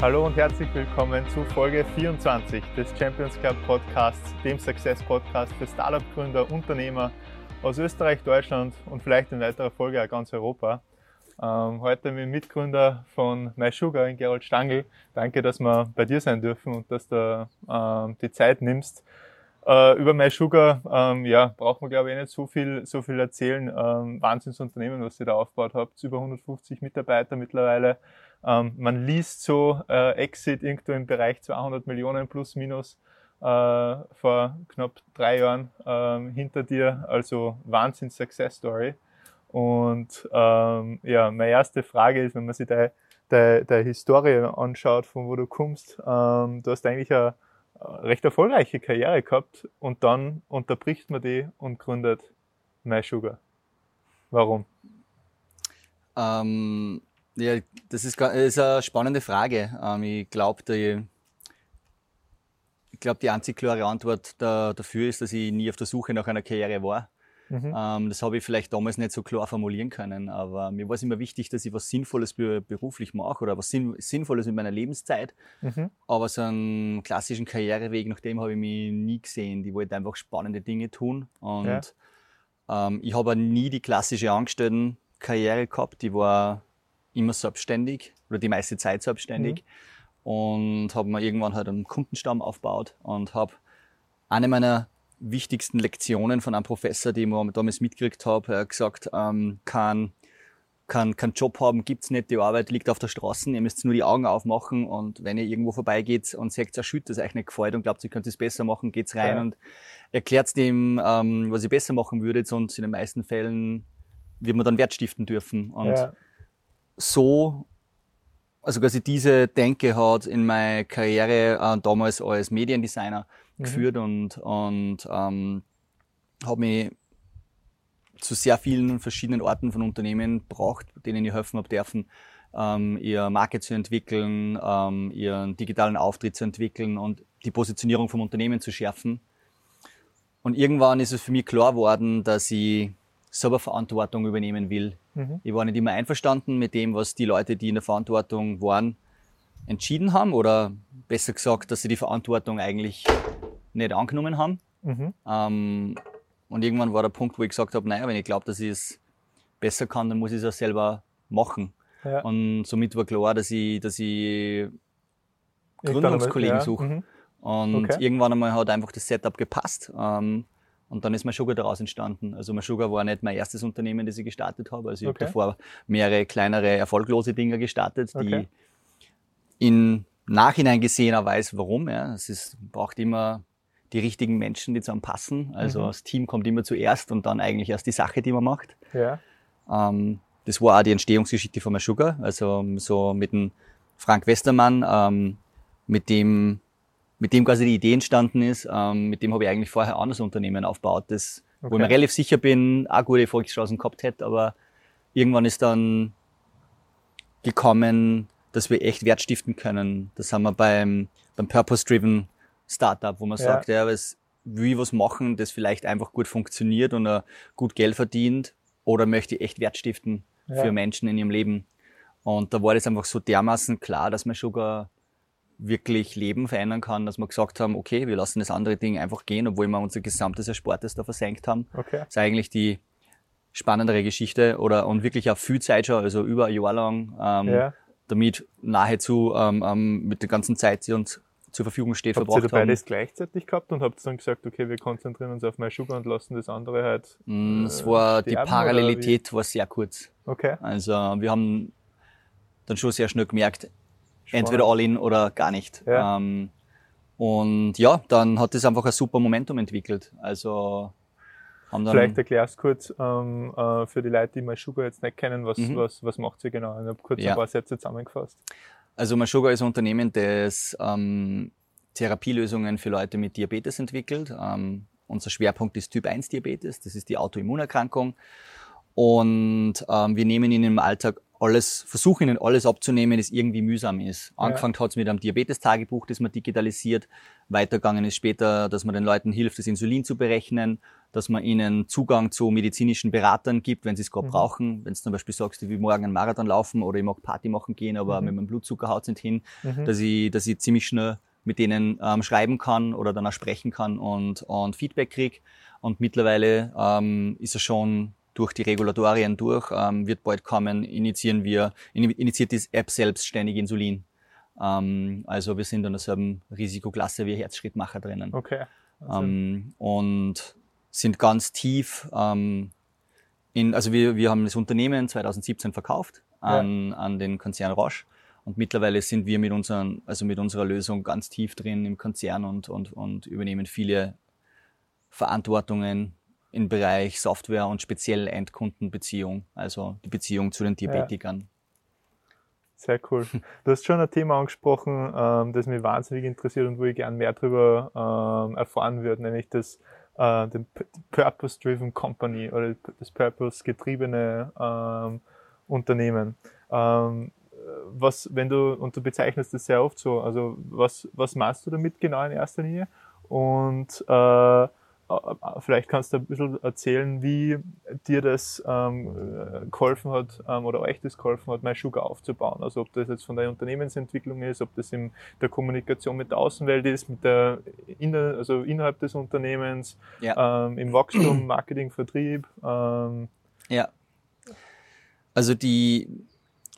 Hallo und herzlich willkommen zu Folge 24 des Champions Club Podcasts, dem Success Podcast für Startup-Gründer, Unternehmer aus Österreich, Deutschland und vielleicht in weiterer Folge auch ganz Europa. Ähm, heute mit dem Mitgründer von MySugar in Gerold Stangl. Danke, dass wir bei dir sein dürfen und dass du ähm, die Zeit nimmst. Äh, über MySugar, ähm, ja, braucht man glaube ich nicht so viel, so viel erzählen. Ähm, Wahnsinnsunternehmen, was ihr da aufgebaut habt. Über 150 Mitarbeiter mittlerweile. Ähm, man liest so äh, Exit irgendwo im Bereich 200 Millionen plus minus äh, vor knapp drei Jahren ähm, hinter dir. Also Wahnsinn Success Story. Und ähm, ja, meine erste Frage ist, wenn man sich deine, deine, deine Historie anschaut, von wo du kommst, ähm, du hast eigentlich eine recht erfolgreiche Karriere gehabt und dann unterbricht man die und gründet MySugar. Warum? Ähm, ja, das ist, ist, eine spannende Frage. Ähm, ich glaube, die, ich glaub, die einzig klare Antwort da, dafür ist, dass ich nie auf der Suche nach einer Karriere war. Mhm. Ähm, das habe ich vielleicht damals nicht so klar formulieren können, aber mir war es immer wichtig, dass ich was Sinnvolles beruflich mache oder was Sinn Sinnvolles mit meiner Lebenszeit. Mhm. Aber so einen klassischen Karriereweg, nach dem habe ich mich nie gesehen. Die wollte einfach spannende Dinge tun und ja. ähm, ich habe nie die klassische Angestelltenkarriere gehabt. Die war immer selbstständig oder die meiste Zeit selbstständig mhm. und habe mir irgendwann halt einen Kundenstamm aufgebaut und habe eine meiner wichtigsten Lektionen von einem Professor, die ich damals mitgekriegt habe, gesagt, ähm, kann keinen kein Job haben, gibt's nicht, die Arbeit liegt auf der Straße, ihr müsst nur die Augen aufmachen und wenn ihr irgendwo vorbeigeht und sagt, ein Schütt, das euch nicht gefällt und glaubt, ihr könnt es besser machen, geht's rein ja. und erklärt dem, ähm, was ihr besser machen würdet und in den meisten Fällen wird man dann Wert stiften dürfen. Und ja. So, also quasi diese Denke hat in meiner Karriere äh, damals als Mediendesigner mhm. geführt und, und ähm, habe mich zu sehr vielen verschiedenen Orten von Unternehmen braucht, denen ich helfen habe dürfen, ähm, ihr Marke zu entwickeln, ähm, ihren digitalen Auftritt zu entwickeln und die Positionierung vom Unternehmen zu schärfen. Und irgendwann ist es für mich klar geworden, dass ich selber Verantwortung übernehmen will. Mhm. Ich war nicht immer einverstanden mit dem, was die Leute, die in der Verantwortung waren, entschieden haben oder besser gesagt, dass sie die Verantwortung eigentlich nicht angenommen haben. Mhm. Ähm, und irgendwann war der Punkt, wo ich gesagt habe, naja, wenn ich glaube, dass ich es besser kann, dann muss ich es auch selber machen. Ja. Und somit war klar, dass ich, dass ich Gründungskollegen ja. suche. Mhm. Und okay. irgendwann einmal hat einfach das Setup gepasst. Ähm, und dann ist Sugar daraus entstanden. Also Sugar war nicht mein erstes Unternehmen, das ich gestartet habe. Also ich okay. habe davor mehrere kleinere, erfolglose Dinge gestartet, die okay. in Nachhinein gesehen auch weiß, warum. Ja. Es ist, braucht immer die richtigen Menschen, die zu einem passen. Also mhm. das Team kommt immer zuerst und dann eigentlich erst die Sache, die man macht. Ja. Ähm, das war auch die Entstehungsgeschichte von My Sugar. Also so mit dem Frank Westermann, ähm, mit dem mit dem quasi die Idee entstanden ist. Ähm, mit dem habe ich eigentlich vorher ein anderes Unternehmen aufgebaut, das, okay. wo ich mir relativ sicher bin, auch gute Erfolgschancen gehabt hätte, aber irgendwann ist dann gekommen, dass wir echt Wert stiften können. Das haben wir beim, beim Purpose-Driven Startup, wo man ja. sagt, ja, was, will ich was machen, das vielleicht einfach gut funktioniert und uh, gut Geld verdient oder möchte ich echt Wert stiften ja. für Menschen in ihrem Leben. Und da war das einfach so dermaßen klar, dass man schon gar wirklich Leben verändern kann, dass wir gesagt haben, okay, wir lassen das andere Ding einfach gehen, obwohl wir unser gesamtes Erspartes da versenkt haben. Okay. Das ist eigentlich die spannendere Geschichte oder und wirklich auch viel Zeit schon, also über ein Jahr lang, ähm, ja. damit nahezu ähm, ähm, mit der ganzen Zeit, die uns zur Verfügung steht, habt verbracht ihr haben. beides gleichzeitig gehabt und habt dann gesagt, okay, wir konzentrieren uns auf MySugar und lassen das andere halt. Mm, es war die Parallelität war sehr kurz. Okay. Also wir haben dann schon sehr schnell gemerkt, Spannend. entweder all in oder gar nicht. Ja. Ähm, und ja, dann hat es einfach ein super Momentum entwickelt. Also haben dann Vielleicht erklärst du kurz ähm, äh, für die Leute, die MySugar jetzt nicht kennen, was, mhm. was, was macht sie genau? Ich habe kurz ja. ein paar Sätze zusammengefasst. Also MySugar ist ein Unternehmen, das ähm, Therapielösungen für Leute mit Diabetes entwickelt. Ähm, unser Schwerpunkt ist Typ 1 Diabetes, das ist die Autoimmunerkrankung. Und ähm, wir nehmen ihnen im Alltag alles, versuche ihnen alles abzunehmen, das irgendwie mühsam ist. Angefangen ja. hat es mit einem Diabetes-Tagebuch, das man digitalisiert. Weitergegangen ist später, dass man den Leuten hilft, das Insulin zu berechnen, dass man ihnen Zugang zu medizinischen Beratern gibt, wenn sie es gerade mhm. brauchen. Wenn du zum Beispiel sagst, ich will morgen einen Marathon laufen oder ich mag Party machen gehen, aber mhm. mit meinem Blutzucker haut nicht hin, mhm. dass ich, dass ich ziemlich schnell mit denen ähm, schreiben kann oder dann auch sprechen kann und, und Feedback krieg. Und mittlerweile ähm, ist er schon durch die Regulatorien durch, ähm, wird bald kommen, initiieren wir, initiiert die App selbstständig Insulin. Ähm, also wir sind in derselben Risikoklasse wie Herzschrittmacher drinnen. Okay. Also. Ähm, und sind ganz tief ähm, in, also wir, wir haben das Unternehmen 2017 verkauft an, ja. an den Konzern Roche. Und mittlerweile sind wir mit, unseren, also mit unserer Lösung ganz tief drin im Konzern und, und, und übernehmen viele Verantwortungen im Bereich Software und speziell Endkundenbeziehung, also die Beziehung zu den Diabetikern. Ja. Sehr cool. Du hast schon ein Thema angesprochen, ähm, das mich wahnsinnig interessiert und wo ich gern mehr darüber ähm, erfahren würde, nämlich das äh, den Purpose-Driven Company oder das Purpose-getriebene ähm, Unternehmen. Ähm, was, wenn du, und du bezeichnest das sehr oft so, also was, was machst du damit genau in erster Linie? Und äh, vielleicht kannst du ein bisschen erzählen, wie dir das ähm, geholfen hat ähm, oder euch das geholfen hat, MySugar aufzubauen. Also ob das jetzt von der Unternehmensentwicklung ist, ob das in der Kommunikation mit der Außenwelt ist, mit der inner, also innerhalb des Unternehmens, ja. ähm, im Wachstum, Marketing, Vertrieb. Ähm. Ja. Also die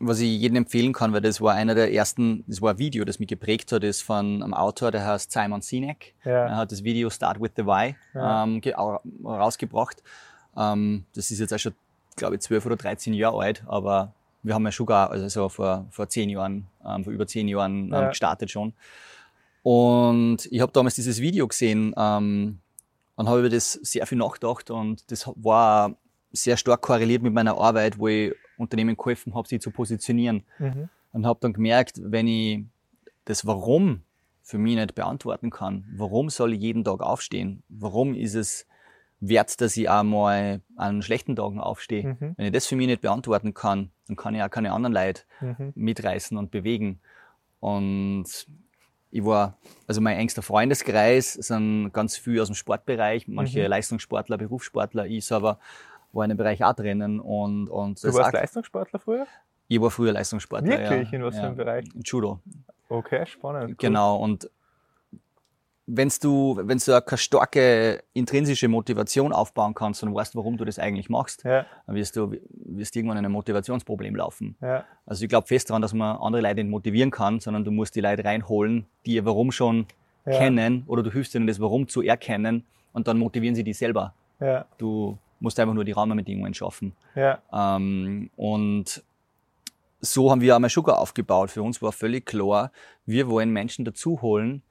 was ich jedem empfehlen kann, weil das war einer der ersten, das war ein Video, das mich geprägt hat, ist von einem Autor, der heißt Simon Sinek. Ja. Er hat das Video Start with the Why ja. ähm, rausgebracht. Ähm, das ist jetzt auch schon, glaube ich, 12 oder 13 Jahre alt, aber wir haben ja schon gar, also so vor, vor zehn Jahren, ähm, vor über zehn Jahren ähm, ja. gestartet schon. Und ich habe damals dieses Video gesehen ähm, und habe über das sehr viel nachgedacht und das war sehr stark korreliert mit meiner Arbeit, wo ich Unternehmen geholfen habe, sie zu positionieren. Mhm. Und habe dann gemerkt, wenn ich das Warum für mich nicht beantworten kann, warum soll ich jeden Tag aufstehen? Warum ist es wert, dass ich auch mal an schlechten Tagen aufstehe? Mhm. Wenn ich das für mich nicht beantworten kann, dann kann ich auch keine anderen Leute mhm. mitreißen und bewegen. Und ich war, also mein engster Freundeskreis sind ganz viel aus dem Sportbereich, manche mhm. Leistungssportler, Berufssportler, ich selber war in dem Bereich auch drinnen. Und, und du warst Leistungssportler früher? Ich war früher Leistungssportler. Wirklich? Ja. In was für einem Bereich? In Judo. Okay, spannend. Cool. Genau. Und wenn du, wenn du eine starke intrinsische Motivation aufbauen kannst und weißt, warum du das eigentlich machst, ja. dann wirst du, wirst irgendwann in ein Motivationsproblem laufen. Ja. Also ich glaube fest daran, dass man andere Leute nicht motivieren kann, sondern du musst die Leute reinholen, die ihr Warum schon ja. kennen oder du hilfst ihnen das Warum zu erkennen und dann motivieren sie dich selber. Ja. Du musst einfach nur die Rahmenbedingungen schaffen. Ja. Ähm, und so haben wir einmal Sugar aufgebaut. Für uns war völlig klar, wir wollen Menschen dazu holen,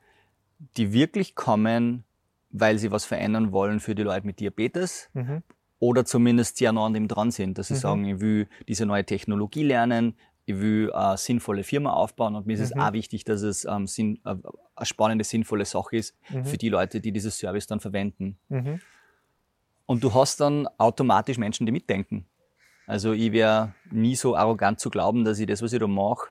die wirklich kommen, weil sie was verändern wollen für die Leute mit Diabetes mhm. oder zumindest sehr nah an dem dran sind, dass sie mhm. sagen, ich will diese neue Technologie lernen, ich will eine sinnvolle Firma aufbauen und mir ist mhm. es auch wichtig, dass es ähm, sinn, äh, eine spannende, sinnvolle Sache ist mhm. für die Leute, die dieses Service dann verwenden. Und du hast dann automatisch Menschen, die mitdenken. Also ich wäre nie so arrogant zu glauben, dass ich das, was ich da mache,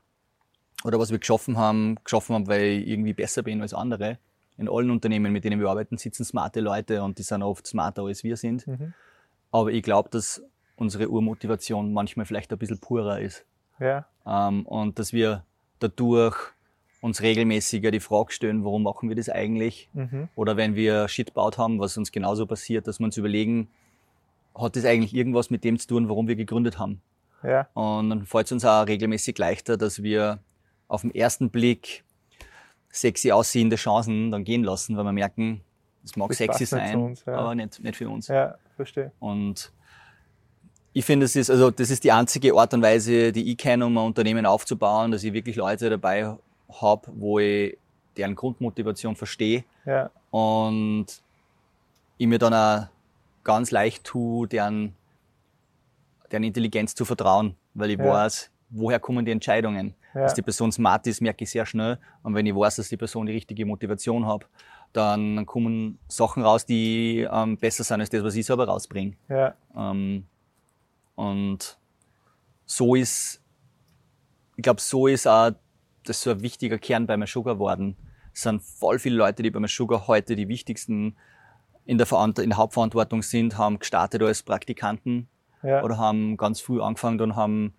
oder was wir geschaffen haben, geschaffen haben, weil ich irgendwie besser bin als andere. In allen Unternehmen, mit denen wir arbeiten, sitzen smarte Leute und die sind oft smarter als wir sind. Mhm. Aber ich glaube, dass unsere Urmotivation manchmal vielleicht ein bisschen purer ist. Ja. Ähm, und dass wir dadurch uns regelmäßiger die Frage stellen, warum machen wir das eigentlich? Mhm. Oder wenn wir Shit baut haben, was uns genauso passiert, dass wir uns überlegen, hat das eigentlich irgendwas mit dem zu tun, warum wir gegründet haben? Ja. Und dann fällt es uns auch regelmäßig leichter, dass wir auf den ersten Blick sexy aussehende Chancen dann gehen lassen, weil wir merken, es mag das sexy sein, uns, ja. aber nicht, nicht für uns. Ja, verstehe. Und ich finde, es ist, also, das ist die einzige Art und Weise, die ich kenne, um ein Unternehmen aufzubauen, dass ich wirklich Leute dabei habe, wo ich deren Grundmotivation verstehe ja. und ich mir dann auch ganz leicht tue, deren, deren Intelligenz zu vertrauen, weil ich ja. weiß, woher kommen die Entscheidungen. Ja. Dass die Person smart ist, merke ich sehr schnell. Und wenn ich weiß, dass die Person die richtige Motivation hat, dann kommen Sachen raus, die ähm, besser sind als das, was ich selber rausbringe. Ja. Ähm, und so ist ich glaube, so ist auch das so ein wichtiger Kern bei Sugar geworden. Es sind voll viele Leute, die bei Sugar heute die wichtigsten in der, Verant in der Hauptverantwortung sind, haben gestartet als Praktikanten ja. oder haben ganz früh angefangen und haben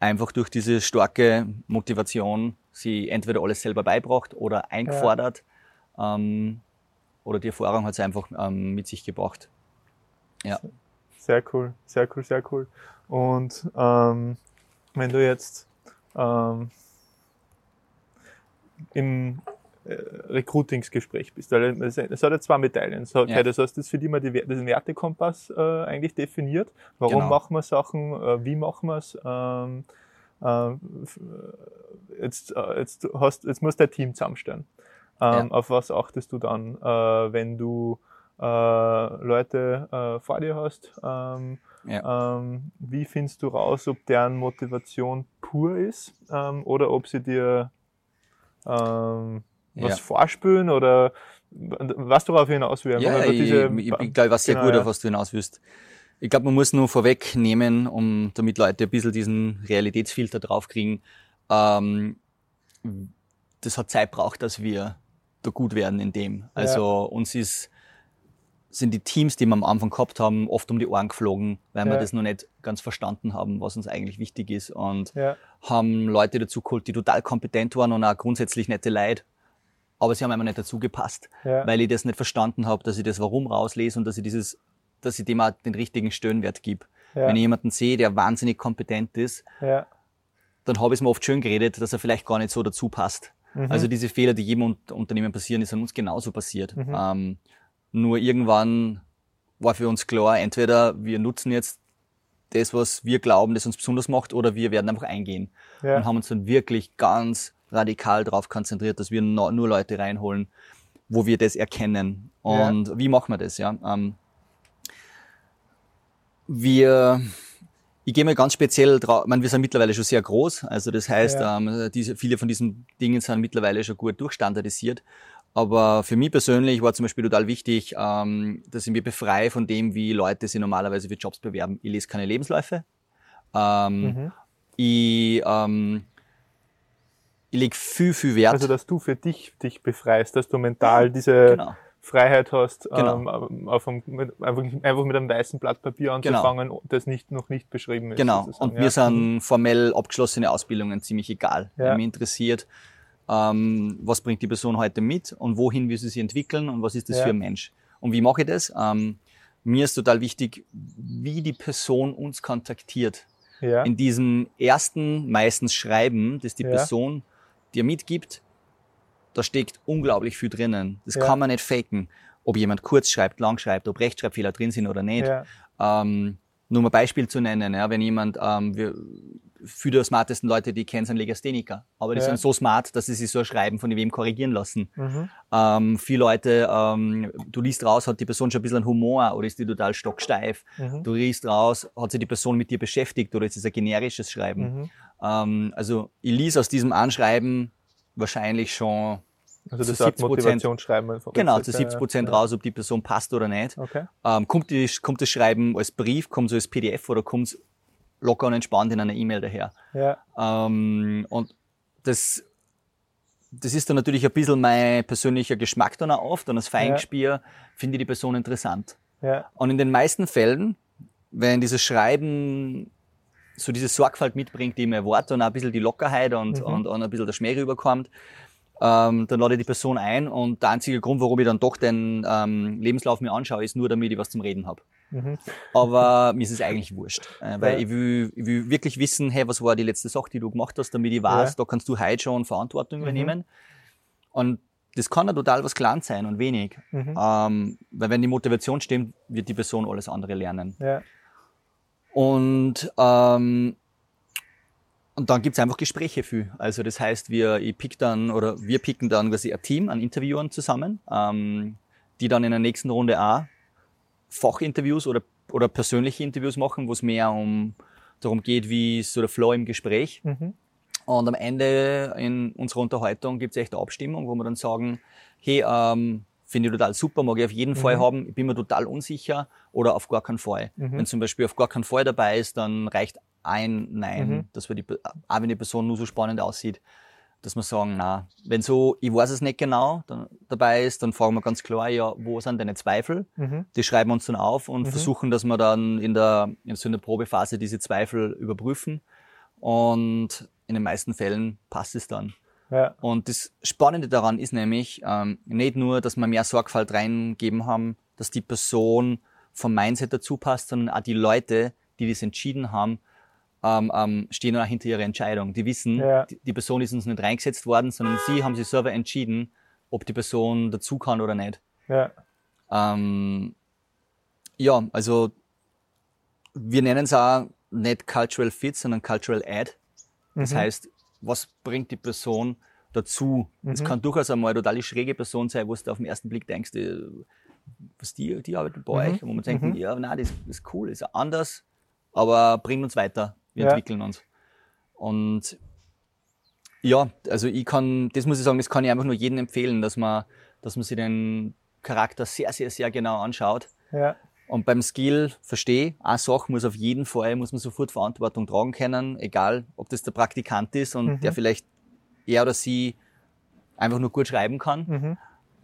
einfach durch diese starke Motivation sie entweder alles selber beibracht oder eingefordert ja. ähm, oder die Erfahrung hat sie einfach ähm, mit sich gebracht. Ja. Sehr cool, sehr cool, sehr cool. Und ähm, wenn du jetzt ähm, im äh, Recruitingsgespräch bist. Weil es, es hat ja zwei Medaillen. So, okay, ja. Das heißt, das für die mal die, den Wertekompass äh, eigentlich definiert. Warum genau. machen wir Sachen? Äh, wie machen wir es? Ähm, äh, jetzt, äh, jetzt, hast, jetzt muss dein Team zusammenstellen. Ähm, ja. Auf was achtest du dann, äh, wenn du Leute vor dir hast? Ähm, ja. Ähm, wie findest du raus, ob deren Motivation pur ist ähm, oder ob sie dir ähm, was ja. vorspülen oder was du darauf hinaus willst. Ja, ich, diese, ich, ich glaube, was sehr genau, gut, auf was du hinaus willst. Ich glaube, man muss nur vorwegnehmen, um damit Leute ein bisschen diesen Realitätsfilter draufkriegen. Ähm, das hat Zeit braucht, dass wir da gut werden in dem. Also ja. uns ist sind die Teams, die wir am Anfang gehabt haben, oft um die Ohren geflogen, weil ja. wir das noch nicht ganz verstanden haben, was uns eigentlich wichtig ist. Und ja. haben Leute dazu geholt, die total kompetent waren und auch grundsätzlich nette Leute. Aber sie haben einfach nicht dazu gepasst, ja. weil ich das nicht verstanden habe, dass ich das Warum rauslese und dass ich dieses, dass ich dem auch den richtigen Stöhnwert gebe. Wenn ich jemanden sehe, der wahnsinnig kompetent ist, dann habe ich es mir oft schön geredet, dass er vielleicht gar nicht so dazu passt. Mhm. Also diese Fehler, die jedem Unternehmen passieren, ist an uns genauso passiert. Mhm. Ähm, nur irgendwann war für uns klar, entweder wir nutzen jetzt das, was wir glauben, das uns besonders macht, oder wir werden einfach eingehen. Ja. Und haben uns dann wirklich ganz radikal darauf konzentriert, dass wir nur Leute reinholen, wo wir das erkennen. Und ja. wie machen wir das? Ja, ähm, wir, ich gehe mal ganz speziell drauf, ich meine, wir sind mittlerweile schon sehr groß, also das heißt, ja. ähm, diese, viele von diesen Dingen sind mittlerweile schon gut durchstandardisiert. Aber für mich persönlich war zum Beispiel total wichtig, ähm, dass ich mich befreie von dem, wie Leute sich normalerweise für Jobs bewerben. Ich lese keine Lebensläufe. Ähm, mhm. Ich, ähm, ich lege viel, viel Wert. Also, dass du für dich dich befreist, dass du mental diese genau. Freiheit hast, genau. ähm, auf einem, mit, einfach, einfach, mit einem weißen Blatt Papier genau. anzufangen, genau. das nicht, noch nicht beschrieben ist. Genau. Und ja. mir sind formell abgeschlossene Ausbildungen ziemlich egal. Ja. Mich interessiert, ähm, was bringt die Person heute mit und wohin will sie sich entwickeln und was ist das ja. für ein Mensch. Und wie mache ich das? Ähm, mir ist total wichtig, wie die Person uns kontaktiert. Ja. In diesem ersten meistens Schreiben, das die ja. Person dir mitgibt, da steckt unglaublich viel drinnen. Das kann man nicht faken. Ob jemand kurz schreibt, lang schreibt, ob Rechtschreibfehler drin sind oder nicht. Ähm, nur mal ein Beispiel zu nennen, ja, wenn jemand, ähm, wir, viele der smartesten Leute, die ich kenne, sind Legastheniker. Aber die ja. sind so smart, dass sie sich so ein Schreiben von wem korrigieren lassen. Mhm. Ähm, viele Leute, ähm, du liest raus, hat die Person schon ein bisschen Humor oder ist die total stocksteif. Mhm. Du liest raus, hat sich die Person mit dir beschäftigt oder ist es ein generisches Schreiben. Mhm. Ähm, also ich lies aus diesem Anschreiben wahrscheinlich schon also das ist Motivationsschreiben. Genau, zu 70 Prozent ja. raus, ob die Person passt oder nicht. Okay. Ähm, kommt, die, kommt das Schreiben als Brief, kommt es als PDF oder kommt es locker und entspannt in einer E-Mail daher. Ja. Ähm, und das, das ist dann natürlich ein bisschen mein persönlicher Geschmack dann auch oft und als Feingespiel ja. finde ich die Person interessant. Ja. Und in den meisten Fällen, wenn dieses Schreiben so diese Sorgfalt mitbringt, die mir erwarte und auch ein bisschen die Lockerheit und, mhm. und, und ein bisschen der Schmäh rüberkommt, ähm, dann lade ich die Person ein und der einzige Grund, warum ich dann doch den ähm, Lebenslauf mir anschaue, ist nur, damit ich was zum Reden habe. Mhm. Aber mir ist es eigentlich wurscht, äh, weil ja. ich, will, ich will wirklich wissen, hey, was war die letzte Sache, die du gemacht hast, damit ich weiß, ja. da kannst du heute schon Verantwortung mhm. übernehmen. Und das kann ja total was klein sein und wenig. Mhm. Ähm, weil wenn die Motivation stimmt, wird die Person alles andere lernen. Ja. Und ähm, und dann gibt's einfach Gespräche für. Also das heißt, wir ich pick dann oder wir picken dann quasi ein Team an Interviewern zusammen, ähm, die dann in der nächsten Runde auch Fachinterviews oder, oder persönliche Interviews machen, wo es mehr um darum geht, wie ist so der Flow im Gespräch. Mhm. Und am Ende in unserer Unterhaltung gibt's echt eine Abstimmung, wo wir dann sagen, hey, ähm, finde ich total super, mag ich auf jeden mhm. Fall haben, ich bin mir total unsicher oder auf gar keinen Fall. Mhm. Wenn zum Beispiel auf gar keinen Fall dabei ist, dann reicht ein Nein, mhm. dass wir die, auch wenn die Person nur so spannend aussieht, dass wir sagen, na, wenn so, ich weiß es nicht genau dann, dabei ist, dann fragen wir ganz klar, ja, wo sind deine Zweifel? Mhm. Die schreiben uns dann auf und mhm. versuchen, dass wir dann in der, in so einer Probephase diese Zweifel überprüfen. Und in den meisten Fällen passt es dann. Ja. Und das Spannende daran ist nämlich ähm, nicht nur, dass wir mehr Sorgfalt reingeben haben, dass die Person vom Mindset dazu passt, sondern auch die Leute, die das entschieden haben, ähm, ähm, stehen auch hinter ihrer Entscheidung. Die wissen, ja. die, die, Person ist uns nicht reingesetzt worden, sondern sie haben sich selber entschieden, ob die Person dazu kann oder nicht. Ja, ähm, ja also wir nennen es auch nicht Cultural Fit, sondern Cultural Add. Das mhm. heißt, was bringt die Person dazu? Es mhm. kann durchaus einmal eine total schräge Person sein, wo du auf den ersten Blick denkst, äh, was die, die arbeitet bei mhm. euch, wo man denkt, mhm. ja, nein, das, ist cool, ist anders, aber bringt uns weiter. Wir ja. entwickeln uns. Und ja, also ich kann, das muss ich sagen, das kann ich einfach nur jedem empfehlen, dass man, dass man sich den Charakter sehr, sehr, sehr genau anschaut. Ja. Und beim Skill verstehe, eine Sache muss auf jeden Fall, muss man sofort Verantwortung tragen können, egal ob das der Praktikant ist und mhm. der vielleicht er oder sie einfach nur gut schreiben kann. Mhm.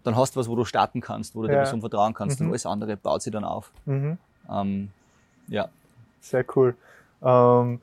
Dann hast du was, wo du starten kannst, wo du ja. der Person vertrauen kannst mhm. und alles andere baut sich dann auf. Mhm. Ähm, ja. Sehr cool. Ähm,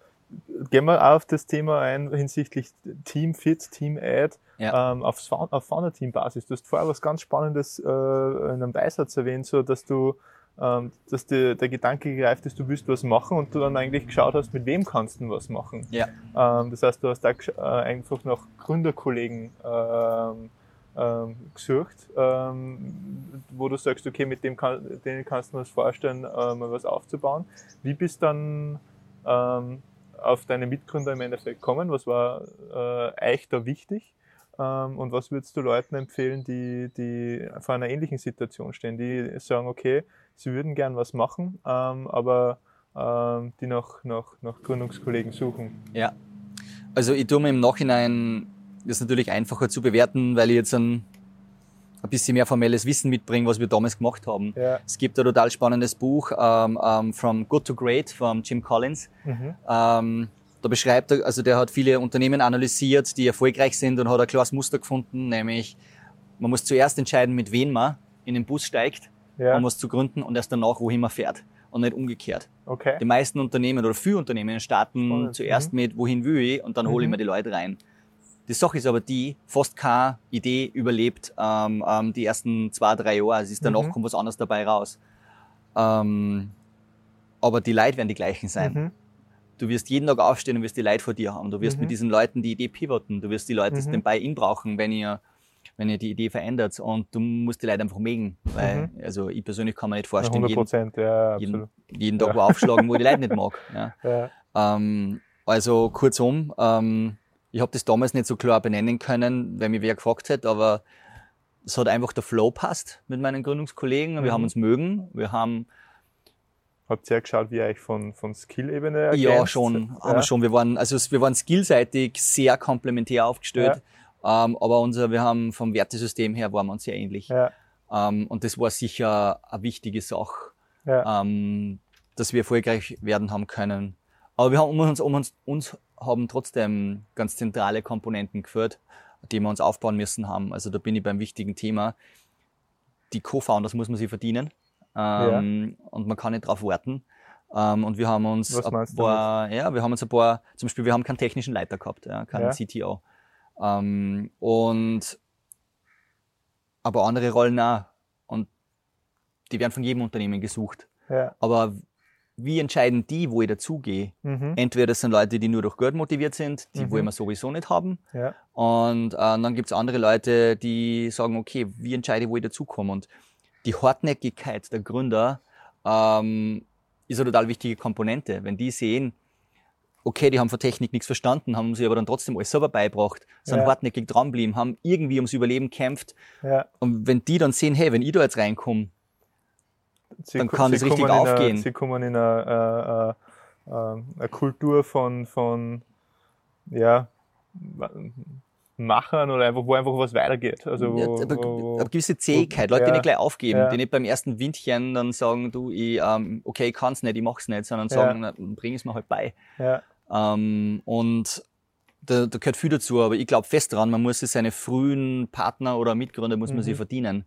gehen wir auf das Thema ein hinsichtlich Team Fit, Team Ad ja. ähm, auf, auf Founder-Team-Basis. Du hast vorher was ganz Spannendes äh, in einem Beisatz erwähnt, so dass du ähm, dass dir der Gedanke gereift ist, du willst was machen und du dann eigentlich geschaut hast, mit wem kannst du was machen. Ja. Ähm, das heißt, du hast da äh, einfach nach Gründerkollegen ähm, ähm, gesucht, ähm, wo du sagst, okay, mit dem kann, denen kannst du mir was vorstellen, äh, mal was aufzubauen. Wie bist dann ähm, auf deine Mitgründer im Endeffekt kommen? Was war äh, euch da wichtig? Ähm, und was würdest du Leuten empfehlen, die, die vor einer ähnlichen Situation stehen, die sagen, okay, sie würden gern was machen, ähm, aber ähm, die noch nach, nach Gründungskollegen suchen? Ja, also ich tue mir im Nachhinein das natürlich einfacher zu bewerten, weil ich jetzt ein ein bisschen mehr formelles Wissen mitbringen, was wir damals gemacht haben. Ja. Es gibt ein total spannendes Buch, um, ähm, um, ähm, From Good to Great, von Jim Collins. Mhm. Um, ähm, da beschreibt er, also der hat viele Unternehmen analysiert, die erfolgreich sind und hat ein klares Muster gefunden, nämlich man muss zuerst entscheiden, mit wem man in den Bus steigt, ja. um was zu gründen und erst danach, wohin man fährt und nicht umgekehrt. Okay. Die meisten Unternehmen oder viele Unternehmen starten Spannend. zuerst mhm. mit, wohin will ich und dann hole ich mhm. mir die Leute rein. Die Sache ist aber die, fast keine Idee überlebt ähm, ähm, die ersten zwei, drei Jahre. Also ist danach mhm. kommt was anderes dabei raus. Ähm, aber die Leute werden die gleichen sein. Mhm. Du wirst jeden Tag aufstehen und wirst die Leute vor dir haben. Du wirst mhm. mit diesen Leuten die Idee pivoten. Du wirst die Leute mhm. den Buy-in brauchen, wenn ihr, wenn ihr die Idee verändert. Und du musst die Leute einfach mögen. Weil, mhm. also ich persönlich kann mir nicht vorstellen, 100 jeden, ja, jeden, jeden, Tag ja. wo aufschlagen, wo die Leute nicht mag. Ja. ja. Ähm, also kurzum, ähm, ich habe das damals nicht so klar benennen können, weil mich wer gefragt hat, aber es hat einfach der Flow passt mit meinen Gründungskollegen. Wir mhm. haben uns mögen. Wir haben Habt ihr geschaut, wie ihr euch von, von Skill-Ebene ergänzt? Ja, schon. Ja. Haben wir schon. Wir waren, also wir waren skillseitig sehr komplementär aufgestellt. Ja. Ähm, aber unser, wir haben vom Wertesystem her waren wir uns sehr ähnlich. Ja. Ähm, und das war sicher eine wichtige Sache, ja. ähm, dass wir erfolgreich werden haben können. Aber wir haben uns, um uns, uns haben trotzdem ganz zentrale Komponenten geführt, die wir uns aufbauen müssen haben. Also da bin ich beim wichtigen Thema. Die Co-Founders muss man sich verdienen ähm, ja. und man kann nicht drauf warten. Ähm, und wir haben uns Was ein paar, ja, wir haben uns ein paar, zum Beispiel, wir haben keinen technischen Leiter gehabt, ja, keinen ja. CTO. Ähm, und aber andere Rollen auch. Und die werden von jedem Unternehmen gesucht. Ja. Aber wie entscheiden die, wo ich dazugehe? Mhm. Entweder das sind Leute, die nur durch Geld motiviert sind, die mhm. wollen wir sowieso nicht haben. Ja. Und äh, dann gibt's andere Leute, die sagen, okay, wie entscheide ich, wo ich dazukomme? Und die Hartnäckigkeit der Gründer ähm, ist eine total wichtige Komponente. Wenn die sehen, okay, die haben von Technik nichts verstanden, haben sie aber dann trotzdem alles selber beigebracht, sind ja. hartnäckig dranbleiben, haben irgendwie ums Überleben kämpft. Ja. Und wenn die dann sehen, hey, wenn ich da jetzt reinkomme, sie, dann kann es richtig aufgehen. Eine, sie kommen in eine, äh, äh, eine Kultur von, von ja, Machern oder einfach, wo einfach was weitergeht. Also wo, ja, wo, eine gewisse Zähigkeit, Leute, ja, die nicht gleich aufgeben, ja. die nicht beim ersten Windchen dann sagen, du, ich, ähm, okay, ich kann's nicht, ich mach's nicht, sondern sagen, ja. bring es mir halt bei. Ähm, und da, da gehört viel dazu, aber ich glaube fest dran, man muss sich seine frühen Partner oder Mitgründer muss man sich verdienen.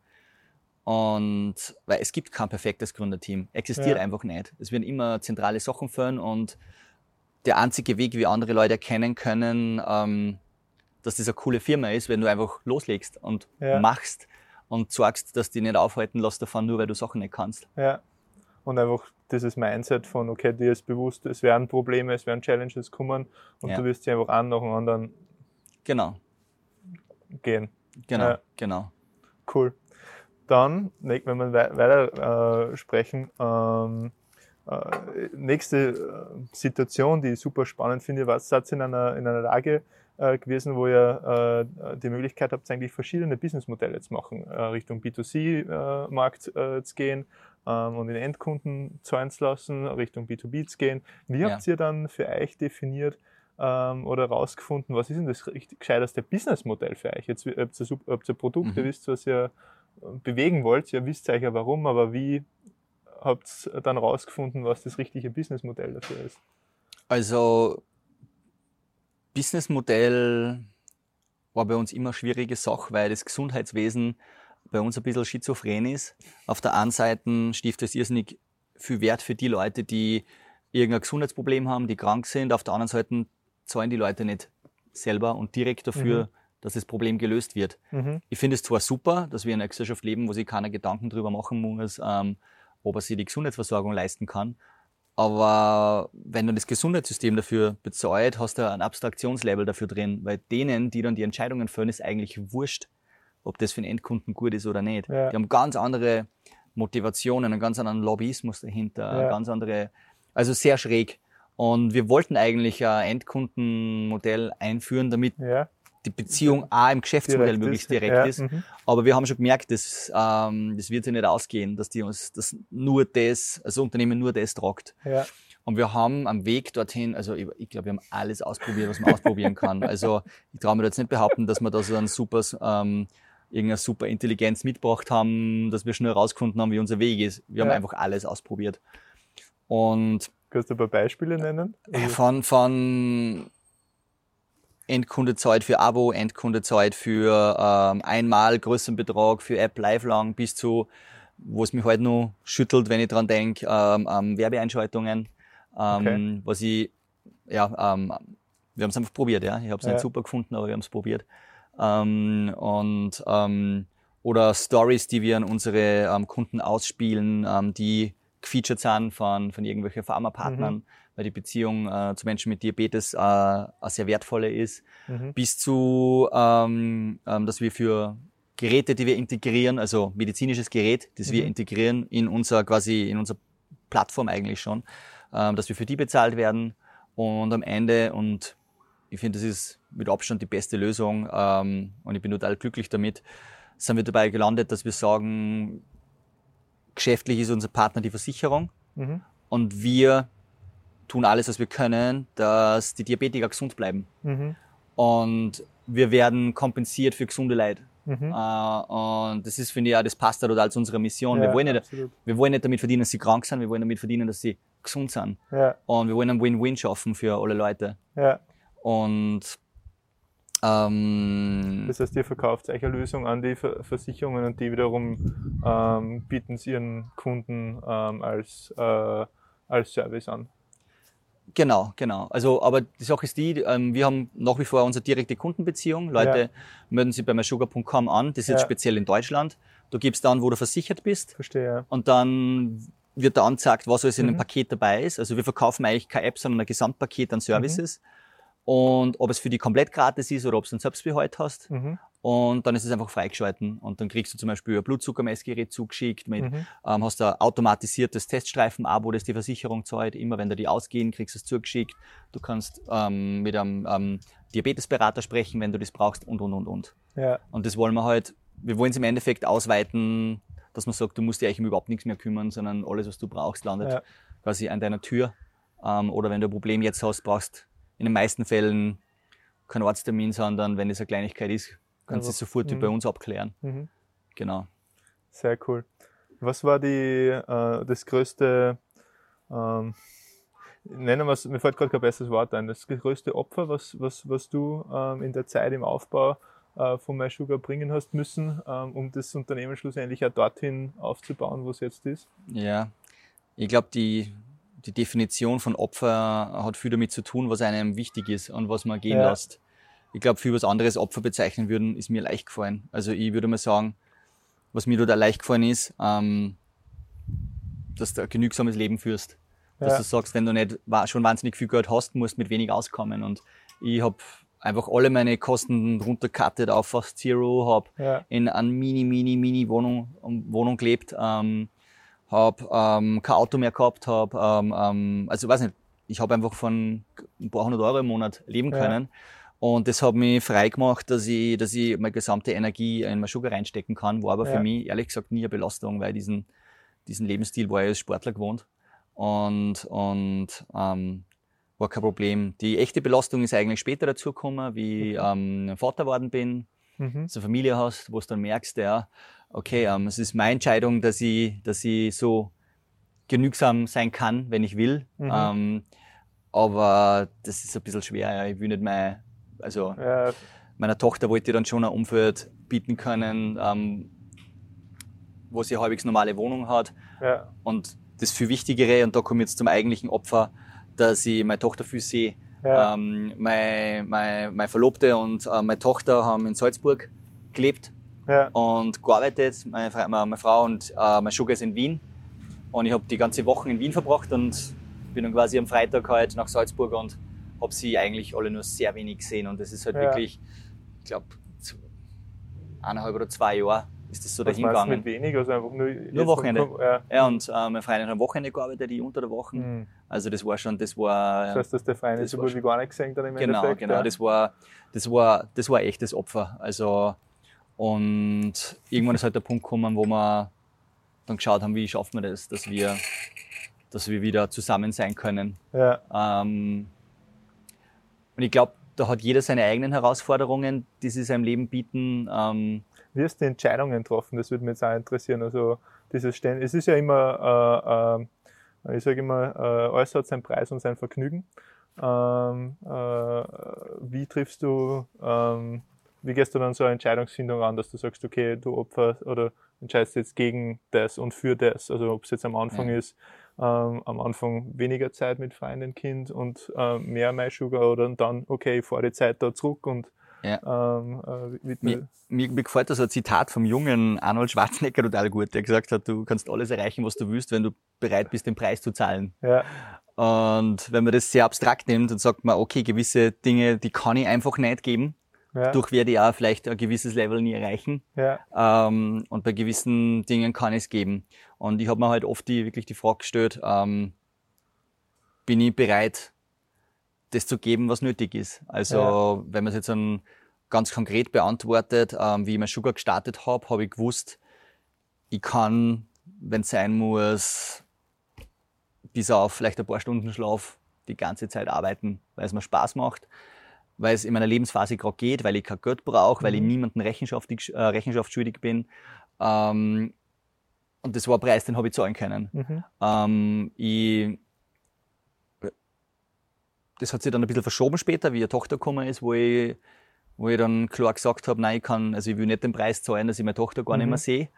Und weil es gibt kein perfektes Gründerteam. Existiert Ja. einfach nicht. Es werden immer zentrale Sachen fehlen und der einzige Weg, wie andere Leute erkennen können, ähm, dass das eine coole Firma ist, wenn du einfach loslegst und Ja. machst und sagst, dass die nicht aufhalten lässt davon, nur weil du Sachen nicht kannst. Ja. Und einfach dieses Mindset von, okay, dir ist bewusst, es werden Probleme, es werden Challenges kommen und Ja. du wirst sie einfach an nach dem anderen Genau, gehen. genau, genau. Cool. Dann, wenn wir wei- weiter äh, sprechen, ähm, äh, nächste äh, Situation, die ich super spannend finde, was seid ihr in einer, in einer Lage äh, gewesen, wo ihr äh, die Möglichkeit habt, eigentlich verschiedene Businessmodelle zu machen, äh, Richtung B2C-Markt äh, zu gehen ähm, und den Endkunden zahlen zu lassen, Richtung B2B zu gehen. Wie Ja. habt ihr dann für euch definiert, ähm, oder herausgefunden, was ist denn das richtig gescheiterste Businessmodell für euch? Jetzt habt ihr, Produkte, Mhm. wisst, was ihr bewegen wollt, ihr wisst euch ja warum, aber wie habt ihr dann herausgefunden, was das richtige Businessmodell dafür ist? Also Businessmodell war bei uns immer eine schwierige Sache, weil das Gesundheitswesen bei uns ein bisschen schizophren ist. Auf der einen Seite stiftet es irrsinnig viel Wert für die Leute, die irgendein Gesundheitsproblem haben, die krank sind. Auf der anderen Seite zahlen die Leute nicht selber und direkt dafür, Mhm. Dass das Problem gelöst wird. Mhm. Ich finde es zwar super, dass wir in einer Gesellschaft leben, wo sich keiner Gedanken darüber machen muss, ähm, ob er sich die Gesundheitsversorgung leisten kann. Aber wenn du das Gesundheitssystem dafür bezahlt, hast du ein Abstraktionslevel dafür drin, weil denen, die dann die Entscheidungen fällen, ist eigentlich wurscht, ob das für den Endkunden gut ist oder nicht. Ja. Die haben ganz andere Motivationen, einen ganz anderen Lobbyismus dahinter, Ja. ganz andere, also sehr schräg. Und wir wollten eigentlich ein Endkundenmodell einführen, damit Ja, die Beziehung auch im Geschäftsmodell direkt möglichst direkt Ja, ist. mhm. Aber wir haben schon gemerkt, das, ähm, das wird sich nicht ausgehen, dass die uns dass nur das, also Unternehmen nur das tragt. ja, Und wir haben am Weg dorthin, also ich, ich glaube, wir haben alles ausprobiert, was man ausprobieren kann. Also ich traue mir jetzt nicht behaupten, dass wir da so ein super, ähm, irgendeine super Intelligenz mitgebracht haben, dass wir schnell herausgefunden haben, wie unser Weg ist. Wir haben Ja. einfach alles ausprobiert. Und Kannst du ein paar Beispiele nennen? äh, Also, von, von Endkunde zahlt für Abo, Endkunde zahlt für ähm, einmal größeren Betrag, für App lifelong bis zu, wo es mich halt nur schüttelt, wenn ich dran denke, ähm, ähm, Werbeeinschaltungen. Okay. Was ich, ja, ähm, wir haben es einfach probiert, ja. Ich habe es Ja. nicht super gefunden, aber wir haben es probiert. Ähm, und ähm, oder Stories, die wir an unsere Kunden ausspielen, die gefeatured sind von, von irgendwelchen Pharmapartnern, Mhm. Weil die Beziehung äh, zu Menschen mit Diabetes äh, eine sehr wertvolle ist, mhm. bis zu, ähm, ähm, dass wir für Geräte, die wir integrieren, also medizinisches Gerät, das wir Mhm. integrieren in unser quasi in unserer Plattform eigentlich schon, ähm, dass wir für die bezahlt werden und am Ende und ich finde, das ist mit Abstand die beste Lösung ähm, und ich bin total glücklich damit, sind wir dabei gelandet, dass wir sagen, geschäftlich ist unser Partner die Versicherung Mhm. und wir tun alles, was wir können, dass die Diabetiker gesund bleiben. Mhm. Und wir werden kompensiert für gesunde Leid. Mhm. Äh, und das ist, finde ich, ja, das passt ja total zu unserer Mission. Ja, wir, wollen nicht, absolut. wir wollen nicht damit verdienen, dass sie krank sind, wir wollen damit verdienen, dass sie gesund sind. Ja, Und wir wollen einen Win-Win schaffen für alle Leute. ja. Und ähm, Das heißt, ihr verkauft euch eine Lösung an die Ver- Versicherungen und die wiederum ähm, bieten es ihren Kunden ähm, als, äh, als Service an. Genau, genau. Also, aber die Sache ist die, ähm, wir haben nach wie vor unsere direkte Kundenbeziehung. Leute Ja. melden sich bei mysugar.com an. Das ist jetzt Ja. speziell in Deutschland. Du gibst dann, wo du versichert bist. Verstehe. Und dann wird da angezeigt, was alles in dem Mhm. Paket dabei ist. Also wir verkaufen eigentlich keine App, sondern ein Gesamtpaket Mhm. an Services. Und ob es für die komplett gratis ist oder ob du einen Selbstbehalt hast. Mhm. Und dann ist es einfach freigeschalten. Und dann kriegst du zum Beispiel ein Blutzuckermessgerät zugeschickt mit, Mhm. ähm, hast ein automatisiertes Teststreifen-Abo, das die Versicherung zahlt. Immer wenn da die ausgehen, kriegst du es zugeschickt. Du kannst ähm, mit einem ähm, Diabetesberater sprechen, wenn du das brauchst und, und, und, und. Ja, Und das wollen wir halt, wir wollen es im Endeffekt ausweiten, dass man sagt, du musst dich eigentlich um überhaupt nichts mehr kümmern, sondern alles, was du brauchst, landet Ja. quasi an deiner Tür. Ähm, oder wenn du ein Problem jetzt hast, brauchst in den meisten Fällen keinen Arzttermin, sondern wenn es eine Kleinigkeit ist, kannst du es sofort mhm. bei uns abklären. mhm. Genau. sehr cool. Was war die, äh, das größte, ähm, nennen wir es, mir fällt gerade kein besseres Wort ein, das größte Opfer, was, was, was du ähm, in der Zeit im Aufbau äh, von MySugar bringen hast müssen, ähm, um das Unternehmen schlussendlich auch dorthin aufzubauen, wo es jetzt ist? Ja, ich glaube, die, die Definition von Opfer hat viel damit zu tun, was einem wichtig ist und was man gehen ja. lässt. Ich glaube, für was anderes Opfer bezeichnen würden, ist mir leicht gefallen. Also ich würde mal sagen, was mir da leicht gefallen ist, ähm, dass du ein genügsames Leben führst. Dass ja. du sagst, wenn du nicht schon wahnsinnig viel Geld hast, musst du mit wenig auskommen. Und ich habe einfach alle meine Kosten runtercuttet auf fast Zero, habe ja. in einer mini, mini, mini Wohnung, Wohnung gelebt, ähm, habe ähm, kein Auto mehr gehabt, habe, ähm, ähm, also weiß nicht, ich habe einfach von ein paar hundert Euro im Monat leben können. Ja. Und das hat mich frei gemacht, dass ich, dass ich meine gesamte Energie in mein Sugar reinstecken kann. War aber ja. für mich ehrlich gesagt nie eine Belastung, weil diesen, diesen Lebensstil war ich als Sportler gewohnt. Und, und ähm, war kein Problem. Die echte Belastung ist eigentlich später dazugekommen, wie ich ähm, Vater geworden bin, mhm. so eine Familie hast, wo du dann merkst, ja, okay, ähm, es ist meine Entscheidung, dass ich, dass ich so genügsam sein kann, wenn ich will. Mhm. Ähm, aber das ist ein bisschen schwer. Ja. Ich will nicht mehr, also ja. meiner Tochter wollte ich dann schon ein Umfeld bieten können, ähm, wo sie eine halbwegs normale Wohnung hat. Ja. Und das viel Wichtigere, und da komme ich jetzt zum eigentlichen Opfer, dass ich meine Tochter viel sehe. Ja. Ähm, meine, meine, meine Verlobte und äh, meine Tochter haben in Salzburg gelebt ja. und gearbeitet. Meine, meine, Frau und äh, mein Sugar ist in Wien. Und ich habe die ganze Woche in Wien verbracht und bin dann quasi am Freitag halt nach Salzburg und habe sie eigentlich alle nur sehr wenig gesehen. Und das ist halt ja. wirklich, ich glaube, eineinhalb oder zwei Jahre ist das so dahin gegangen. mit wenig? Also einfach nur, nur Wochenende. Ja. ja, und äh, mein Freund hat am Wochenende gearbeitet, die unter der Woche. Mhm. Also das war schon, das war... Das heißt, dass der Freund so gut wie gar nicht gesehen dann im Genau, Endeffekt, genau. Ja. Das, war, das, war, das war echtes Opfer. Also und irgendwann ist halt der Punkt gekommen, wo wir dann geschaut haben, wie schaffen wir das, dass wir, dass wir wieder zusammen sein können. Ja. Ähm, und ich glaube, da hat jeder seine eigenen Herausforderungen, die sie seinem Leben bieten. Ähm, wie hast du Entscheidungen getroffen? Das würde mich jetzt auch interessieren. Also dieses Stellen, es ist ja immer, äh, äh, ich sage immer, äh, alles hat seinen Preis und sein Vergnügen. Ähm, äh, wie triffst du, ähm, wie gehst du dann so eine Entscheidungsfindung an, dass du sagst, okay, du opferst oder entscheidest jetzt gegen das und für das? Also ob es jetzt am Anfang ja. ist, ähm, am Anfang weniger Zeit mit Freunden, Kind und äh, mehr MySugar oder dann, okay, ich fahre die Zeit da zurück und ja. Ähm, äh, mir, mir, mir gefällt das ein Zitat vom jungen Arnold Schwarzenegger total gut, der gesagt hat, du kannst alles erreichen, was du willst, wenn du bereit bist, den Preis zu zahlen. Ja. Und wenn man das sehr abstrakt nimmt und sagt man, okay, gewisse Dinge, die kann ich einfach nicht geben, ja. Durch werde ich auch vielleicht ein gewisses Level nie erreichen. Ja. Ähm, und bei gewissen Dingen kann ich es geben. Und ich habe mir halt oft die, wirklich die Frage gestellt, ähm, bin ich bereit, das zu geben, was nötig ist. Also ja. wenn man es jetzt dann ganz konkret beantwortet, ähm, wie ich mein Sugar gestartet habe, habe ich gewusst, ich kann, wenn es sein muss, bis auf vielleicht ein paar Stunden Schlaf die ganze Zeit arbeiten, weil es mir Spaß macht, weil es in meiner Lebensphase gerade geht, weil ich kein Geld brauche, mhm. weil ich mhm. niemandem Rechenschaft, äh, Rechenschaft schuldig bin. Ähm, und das war ein Preis, den habe ich zahlen können. Mhm. Ähm, ich das hat sich dann ein bisschen verschoben später, wie eine Tochter gekommen ist, wo ich, wo ich dann klar gesagt habe, nein, ich kann, also ich will nicht den Preis zahlen, dass ich meine Tochter gar mhm. nicht mehr sehe.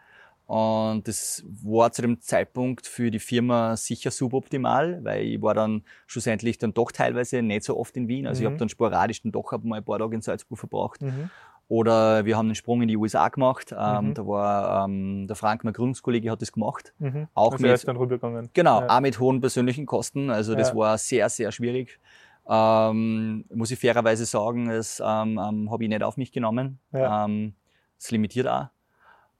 Und das war zu dem Zeitpunkt für die Firma sicher suboptimal, weil ich war dann schlussendlich dann doch teilweise nicht so oft in Wien. Also mhm. ich habe dann sporadisch dann doch mal ein paar Tage in Salzburg verbracht. Mhm. Oder wir haben einen Sprung in die USA gemacht. Ähm, mhm. Da war ähm, der Frank, mein Gründungskollege, hat das gemacht. Mhm. Auch also mit, dann rübergegangen. Genau, ja. auch mit hohen persönlichen Kosten. Also das ja. war sehr, sehr schwierig. Ähm, muss ich fairerweise sagen, das ähm, ähm, habe ich nicht auf mich genommen. Ja. Ähm, das limitiert auch.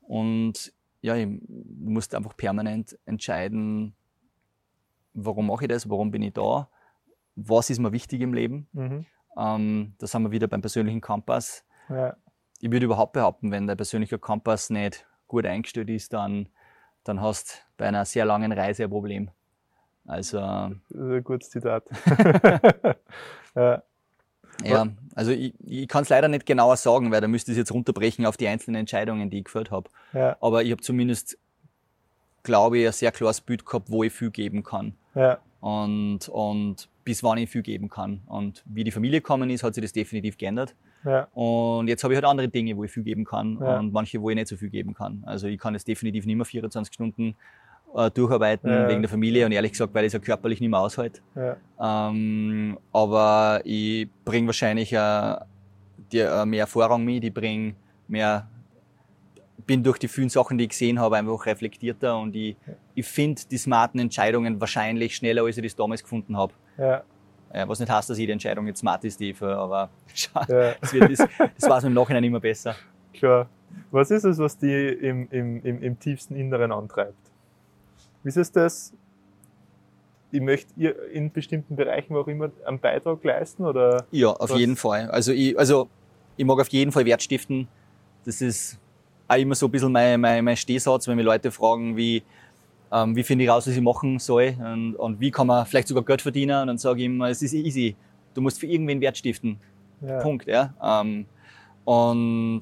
Und ja, ich musste einfach permanent entscheiden, warum mache ich das, warum bin ich da, was ist mir wichtig im Leben. Mhm. Ähm, da sind wir wieder beim persönlichen Kompass. Ja. Ich würde überhaupt behaupten, wenn der persönliche Kompass nicht gut eingestellt ist, dann, dann hast du bei einer sehr langen Reise ein Problem. Also. Das ist ein gutes Zitat. ja. Ja, also ich, ich kann es leider nicht genauer sagen, weil da müsste ich es jetzt runterbrechen auf die einzelnen Entscheidungen, die ich geführt habe. Ja. Aber ich habe zumindest, glaube ich, ein sehr klares Bild gehabt, wo ich viel geben kann. Ja. und, und bis wann ich viel geben kann. Und wie die Familie gekommen ist, hat sich das definitiv geändert. Ja. Und jetzt habe ich halt andere Dinge, wo ich viel geben kann und manche, wo ich nicht so viel geben kann. Also ich kann jetzt definitiv nicht mehr 24 Stunden äh, durcharbeiten Ja. wegen der Familie und ehrlich gesagt, weil ich es ja körperlich nicht mehr aushalte. Ja. Ähm, aber ich bringe wahrscheinlich äh, die, äh, mehr Erfahrung mit, ich bringe mehr, bin durch die vielen Sachen, die ich gesehen habe, einfach reflektierter und ich, ich finde die smarten Entscheidungen wahrscheinlich schneller, als ich das damals gefunden habe. Ja. Ja, was nicht heißt, dass jede Entscheidung jetzt smart ist, die für, aber schau, Ja. das, wird, das, das weiß man im Nachhinein immer besser. Klar. Was ist es, was die im, im, im, im tiefsten Inneren antreibt? Ist es das, ich möchte ihr in bestimmten Bereichen auch immer einen Beitrag leisten oder? Ja, auf Was- jeden Fall. Also ich, also ich mag auf jeden Fall Wert stiften. Das ist auch immer so ein bisschen mein, mein, mein Stehsatz, wenn mir Leute fragen, wie, ähm, wie finde ich raus, was ich machen soll und, und wie kann man vielleicht sogar Geld verdienen. Und dann sage ich immer, es ist easy. Du musst für irgendwen Wert stiften. Ja. Punkt. Ja? Ähm, und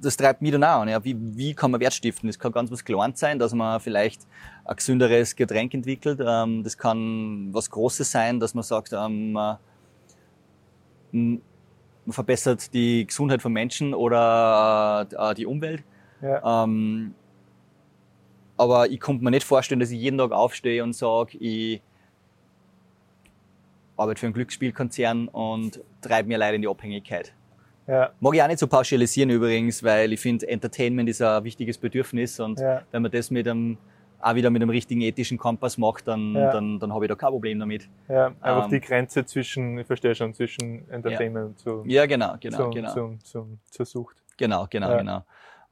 das treibt mich dann auch an. Ja. Wie, wie kann man Wert stiften? Das kann ganz was Kleines sein, dass man vielleicht ein gesünderes Getränk entwickelt. Ähm, das kann was Großes sein, dass man sagt, ähm, man man verbessert die Gesundheit von Menschen oder äh, die Umwelt. Ja. Ähm, aber ich konnte mir nicht vorstellen, dass ich jeden Tag aufstehe und sage, ich arbeite für einen Glücksspielkonzern und treibe mir leider in die Abhängigkeit. Ja. Mag ich auch nicht so pauschalisieren übrigens, weil ich finde, Entertainment ist ein wichtiges Bedürfnis und Ja. wenn man das mit einem, auch wieder mit einem richtigen ethischen Kompass macht, dann, Ja. dann, dann habe ich da kein Problem damit. Ja. Einfach Ähm, die Grenze zwischen, ich verstehe schon, zwischen Entertainment und zu, Ja, genau, genau, zum, genau. Zum, zum, zur Sucht. Genau, genau, Ja. genau.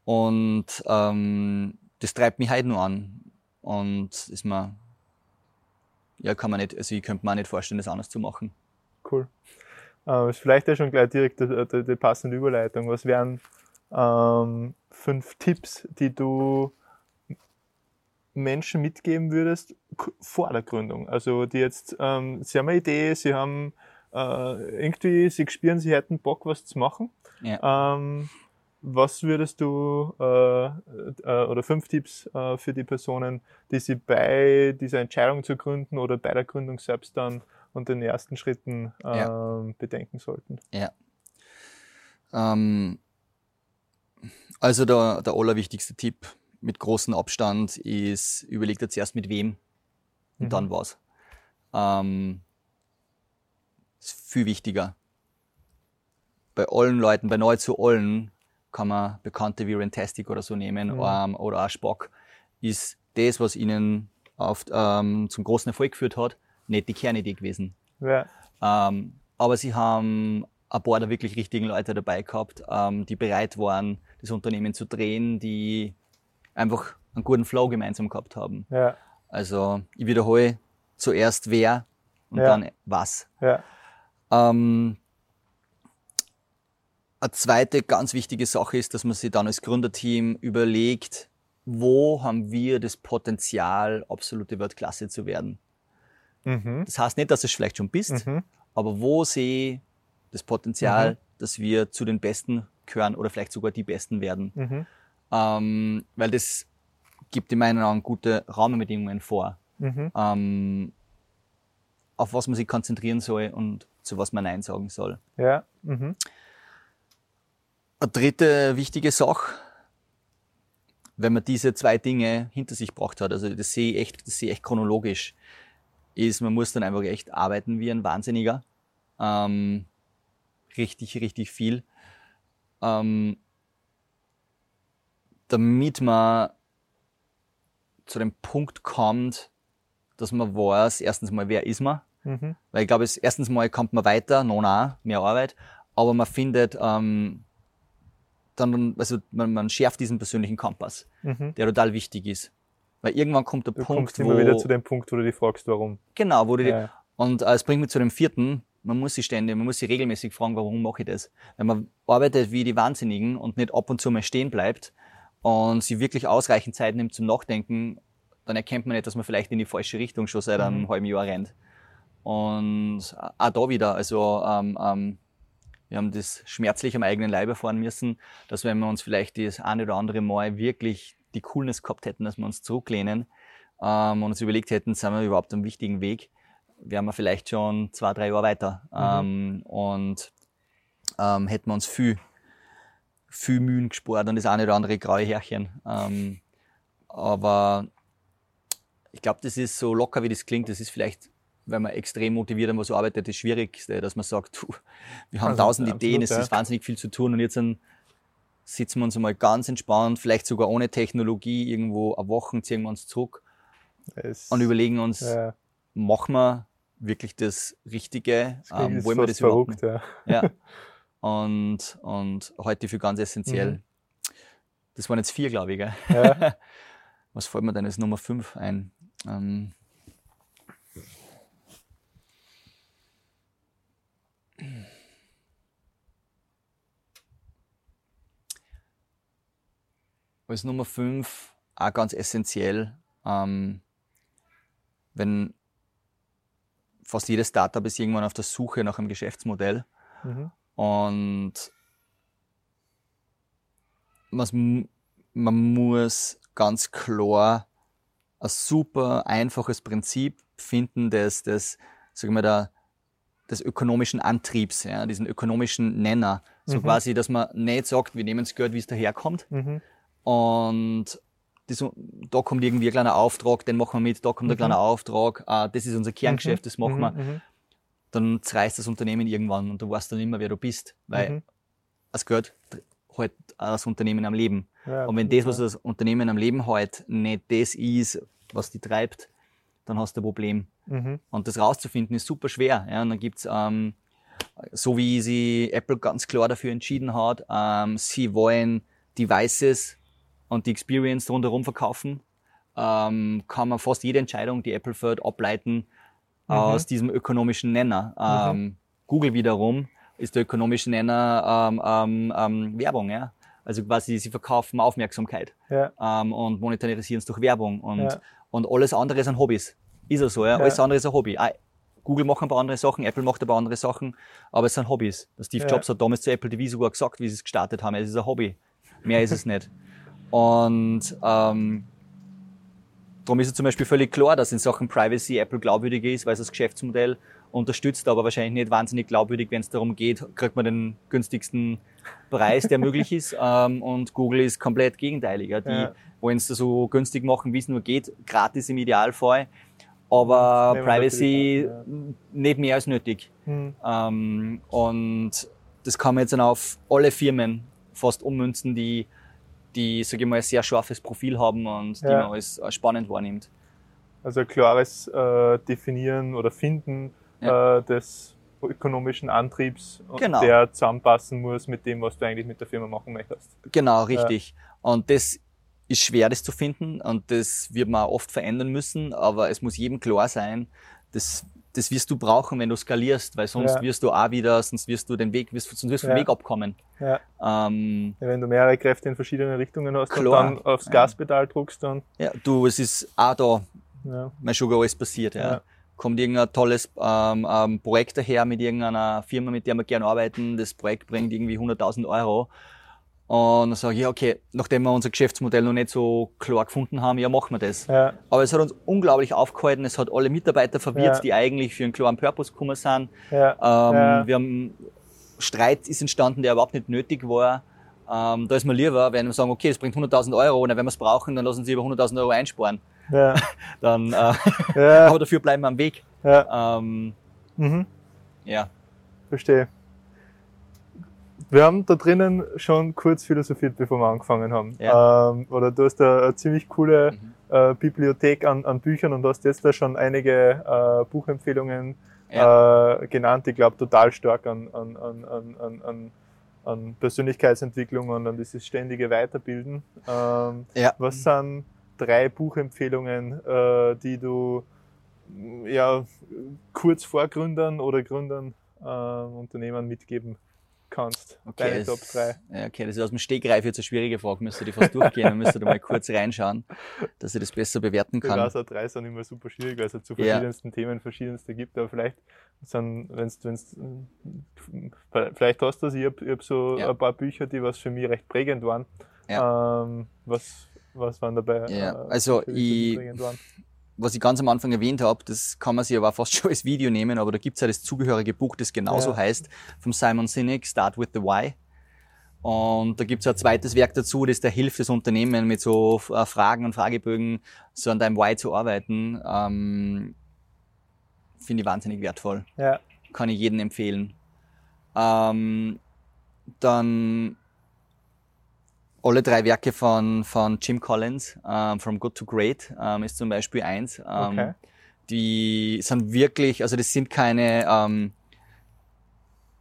Und ähm, das treibt mich heute nur an. Und ist mir, ja, kann man nicht, also ich könnte mir auch nicht vorstellen, das anders zu machen. Cool. Ähm, ist vielleicht ja schon gleich direkt die, die, die passende Überleitung. Was wären ähm, fünf Tipps, die du Menschen mitgeben würdest vor der Gründung? Also die jetzt, ähm, sie haben eine Idee, sie haben äh, irgendwie, sie spüren, sie hätten Bock, was zu machen. Ja. Ähm, was würdest du äh, äh, oder fünf Tipps äh, für die Personen, die sie bei dieser Entscheidung zu gründen oder bei der Gründung selbst dann und den ersten Schritten ähm, Ja. bedenken sollten? Ähm, also der, der allerwichtigste Tipp mit großem Abstand ist, überleg dir zuerst mit wem und Mhm. dann was. Ähm, ist viel wichtiger. Bei allen Leuten, bei nahezu allen, kann man Bekannte wie Rentastic oder so nehmen Mhm. ähm, oder auch Spock, ist das, was ihnen auf, ähm, zum großen Erfolg geführt hat, nicht die Kernidee gewesen. Ja, Ähm, aber sie haben ein paar der wirklich richtigen Leute dabei gehabt, ähm, die bereit waren, das Unternehmen zu drehen, die einfach einen guten Flow gemeinsam gehabt haben. ja, Also ich wiederhole zuerst wer und Ja. dann was. ja, Ähm, eine zweite ganz wichtige Sache ist, dass man sich dann als Gründerteam überlegt, wo haben wir das Potenzial, absolute Weltklasse zu werden. Mhm. Das heißt nicht, dass du es vielleicht schon bist, Mhm. aber wo sehe ich das Potenzial, Mhm. dass wir zu den Besten gehören oder vielleicht sogar die Besten werden? Mhm. Ähm, weil das gibt in meinen Augen gute Rahmenbedingungen vor, Mhm. ähm, auf was man sich konzentrieren soll und zu was man Nein sagen soll. Ja, mhm. Eine dritte wichtige Sache, wenn man diese zwei Dinge hinter sich gebracht hat, also das sehe ich echt, das sehe ich echt chronologisch, ist, man muss dann einfach echt arbeiten wie ein Wahnsinniger. Ähm, richtig, richtig viel. Ähm, damit man zu dem Punkt kommt, dass man weiß, erstens mal, wer ist man? Mhm. Weil ich glaube, erstens mal kommt man weiter, noch auch, mehr Arbeit, aber man findet ähm, dann, also man, man schärft diesen persönlichen Kompass, Mhm. der total wichtig ist. Weil irgendwann kommt der Du Punkt, kommst wo, immer wieder zu dem Punkt, wo du dich fragst, warum. genau, wo du, Ja. und äh, es bringt mich zu dem vierten, man muss sich ständig, man muss sich regelmäßig fragen, warum mache ich das? Wenn man arbeitet wie die Wahnsinnigen und nicht ab und zu mal stehen bleibt und sich wirklich ausreichend Zeit nimmt zum Nachdenken, dann erkennt man nicht, dass man vielleicht in die falsche Richtung schon seit einem Mhm. halben Jahr rennt. Und auch da wieder, also ähm, ähm, wir haben das schmerzlich am eigenen Leib erfahren müssen, dass wenn wir uns vielleicht das eine oder andere Mal wirklich die Coolness gehabt hätten, dass wir uns zurücklehnen ähm, und uns überlegt hätten, sind wir überhaupt am wichtigen Weg, wären wir vielleicht schon zwei, drei Jahre weiter. Mhm. Ähm, und ähm, hätten wir uns viel, viel Mühen gespart und das eine oder andere graue Härchen. Ähm, aber ich glaube, das ist so locker, wie das klingt. Das ist vielleicht, wenn man extrem motiviert an was arbeitet, das Schwierigste, dass man sagt, du, wir haben also, tausend also, Ideen, es ja. ist wahnsinnig viel zu tun und jetzt ein sitzen wir uns einmal ganz entspannt, vielleicht sogar ohne Technologie, irgendwo eine Woche ziehen wir uns zurück es, und überlegen uns, ja. machen wir wirklich das Richtige, das ähm, wollen wir das verrückt, überhaupt? Ja. ja. Und, und heute für ganz essentiell. Mhm. Das waren jetzt vier, glaube ich. Ja. Was fällt mir denn als Nummer fünf ein? Ähm, als Nummer fünf auch ganz essentiell, ähm, wenn fast jedes Startup ist irgendwann auf der Suche nach einem Geschäftsmodell mhm. und man, muss ganz klar ein super einfaches Prinzip finden, des, des, sagen wir da, des ökonomischen Antriebs, ja, diesen ökonomischen Nenner. So mhm. quasi, dass man nicht sagt, wir nehmen das Geld, wie es daherkommt, mhm. Und das, da kommt irgendwie ein kleiner Auftrag, den machen wir mit, da kommt mhm. ein kleiner Auftrag, ah, das ist unser Kerngeschäft, mhm. das machen wir. Mhm. Dann zerreißt das Unternehmen irgendwann und du weißt dann immer, wer du bist, weil mhm. das Geld halt das Unternehmen am Leben. Ja, und wenn das, was das Unternehmen am Leben hält, nicht das ist, was die treibt, dann hast du ein Problem. Mhm. Und das rauszufinden ist super schwer. Ja, und dann gibt's ähm, so wie sie Apple ganz klar dafür entschieden hat, ähm, sie wollen Devices und die Experience rundherum verkaufen, ähm, kann man fast jede Entscheidung, die Apple fährt, ableiten mhm. aus diesem ökonomischen Nenner. Ähm, mhm. Google wiederum ist der ökonomische Nenner ähm, ähm, ähm, Werbung, ja. Also quasi, sie verkaufen Aufmerksamkeit ja. ähm, und monetarisieren es durch Werbung und, ja. und alles andere sind Hobbys. Ist ja so, ja. Alles andere ist ein Hobby. Ah, Google macht ein paar andere Sachen, Apple macht ein paar andere Sachen, aber es sind Hobbys. Steve Jobs hat damals zu Apple TV sogar gesagt, wie sie es gestartet haben, es ist ein Hobby. Mehr ist es nicht. Und ähm, darum ist es zum Beispiel völlig klar, dass in Sachen Privacy Apple glaubwürdiger ist, weil es das Geschäftsmodell unterstützt, aber wahrscheinlich nicht wahnsinnig glaubwürdig, wenn es darum geht, kriegt man den günstigsten Preis, der möglich ist. Ähm, und Google ist komplett gegenteiliger. Die ja. wollen es so günstig machen, wie es nur geht, gratis im Idealfall, aber Privacy ja. nicht mehr als nötig. Hm. Ähm, und das kann man jetzt dann auf alle Firmen fast ummünzen, die die, sage ich mal, ein sehr scharfes Profil haben und ja. die man als, als, spannend wahrnimmt. Also ein klares äh, Definieren oder Finden ja. äh, des ökonomischen Antriebs, genau. der zusammenpassen muss mit dem, was du eigentlich mit der Firma machen möchtest. Genau, richtig. Ja. Und das ist schwer, das zu finden und das wird man oft verändern müssen, aber es muss jedem klar sein, das das wirst du brauchen, wenn du skalierst, weil sonst ja. wirst du auch wieder, sonst wirst du den Weg, wirst, sonst wirst du ja. den Weg abkommen. Ja. Ähm, wenn du mehrere Kräfte in verschiedene Richtungen hast klar. und dann aufs Gaspedal druckst, dann. Ja, du, es ist auch da, ja. mein Sugar alles passiert, ja. Kommt irgendein tolles ähm, ähm, Projekt daher mit irgendeiner Firma, mit der wir gerne arbeiten. Das Projekt bringt irgendwie 100.000 Euro und dann sage ich, ja, okay, nachdem wir unser Geschäftsmodell noch nicht so klar gefunden haben, ja, machen wir das. Ja. Aber es hat uns unglaublich aufgehalten, es hat alle Mitarbeiter verwirrt, ja. die eigentlich für einen klaren Purpose gekommen sind. Ja. Ähm, wir haben, Streit ist entstanden, der überhaupt nicht nötig war. Ähm, da ist mir lieber, wenn wir sagen, okay, das bringt 100.000 Euro, und wenn wir es brauchen, dann lassen sie über 100.000 Euro einsparen. Ja. dann, äh, aber dafür bleiben wir am Weg. Ja. Ähm, mhm. ja. Verstehe. Wir haben da drinnen schon kurz philosophiert, bevor wir angefangen haben. Ja. Ähm, oder du hast da eine ziemlich coole mhm. äh, Bibliothek an, an, Büchern und hast jetzt da schon einige äh, Buchempfehlungen ja. äh, genannt. Ich glaube, total stark an, an, an, an, an Persönlichkeitsentwicklung und an dieses ständige Weiterbilden. Ähm, ja. Was sind drei Buchempfehlungen, äh, die du ja, kurz vor Gründern oder Gründern äh, Unternehmen mitgeben kannst. Okay, Deine Top 3. Ja, okay, das ist aus dem Stegreif jetzt eine schwierige Frage. Müsste die fast durchgehen und müsste da mal kurz reinschauen, dass ich das besser bewerten kann. Die Rasa 3 sind immer super schwierig, weil es zu verschiedensten ja. Themen verschiedenste gibt, aber vielleicht sind, wenn's, wenn's, vielleicht hast du das, ich habe hab so ja. ein paar Bücher, die was für mich recht prägend waren. Ja. Ähm, was, was waren dabei? Ja, äh, also ich, was ich ganz am Anfang erwähnt habe, das kann man sich aber fast schon als Video nehmen, aber da gibt's ja das zugehörige Buch, das genauso ja. heißt, vom Simon Sinek, Start with the Why. Und da gibt's ein zweites Werk dazu, das da hilft, das Unternehmen mit so äh, Fragen und Fragebögen so an deinem Why zu arbeiten. Ähm, Finde ich wahnsinnig wertvoll. Ja. Kann ich jedem empfehlen. Ähm, dann alle drei Werke von, von Jim Collins, ähm, From Good to Great, ähm, ist zum Beispiel eins. Ähm, okay. Die sind wirklich, also das sind keine, ähm,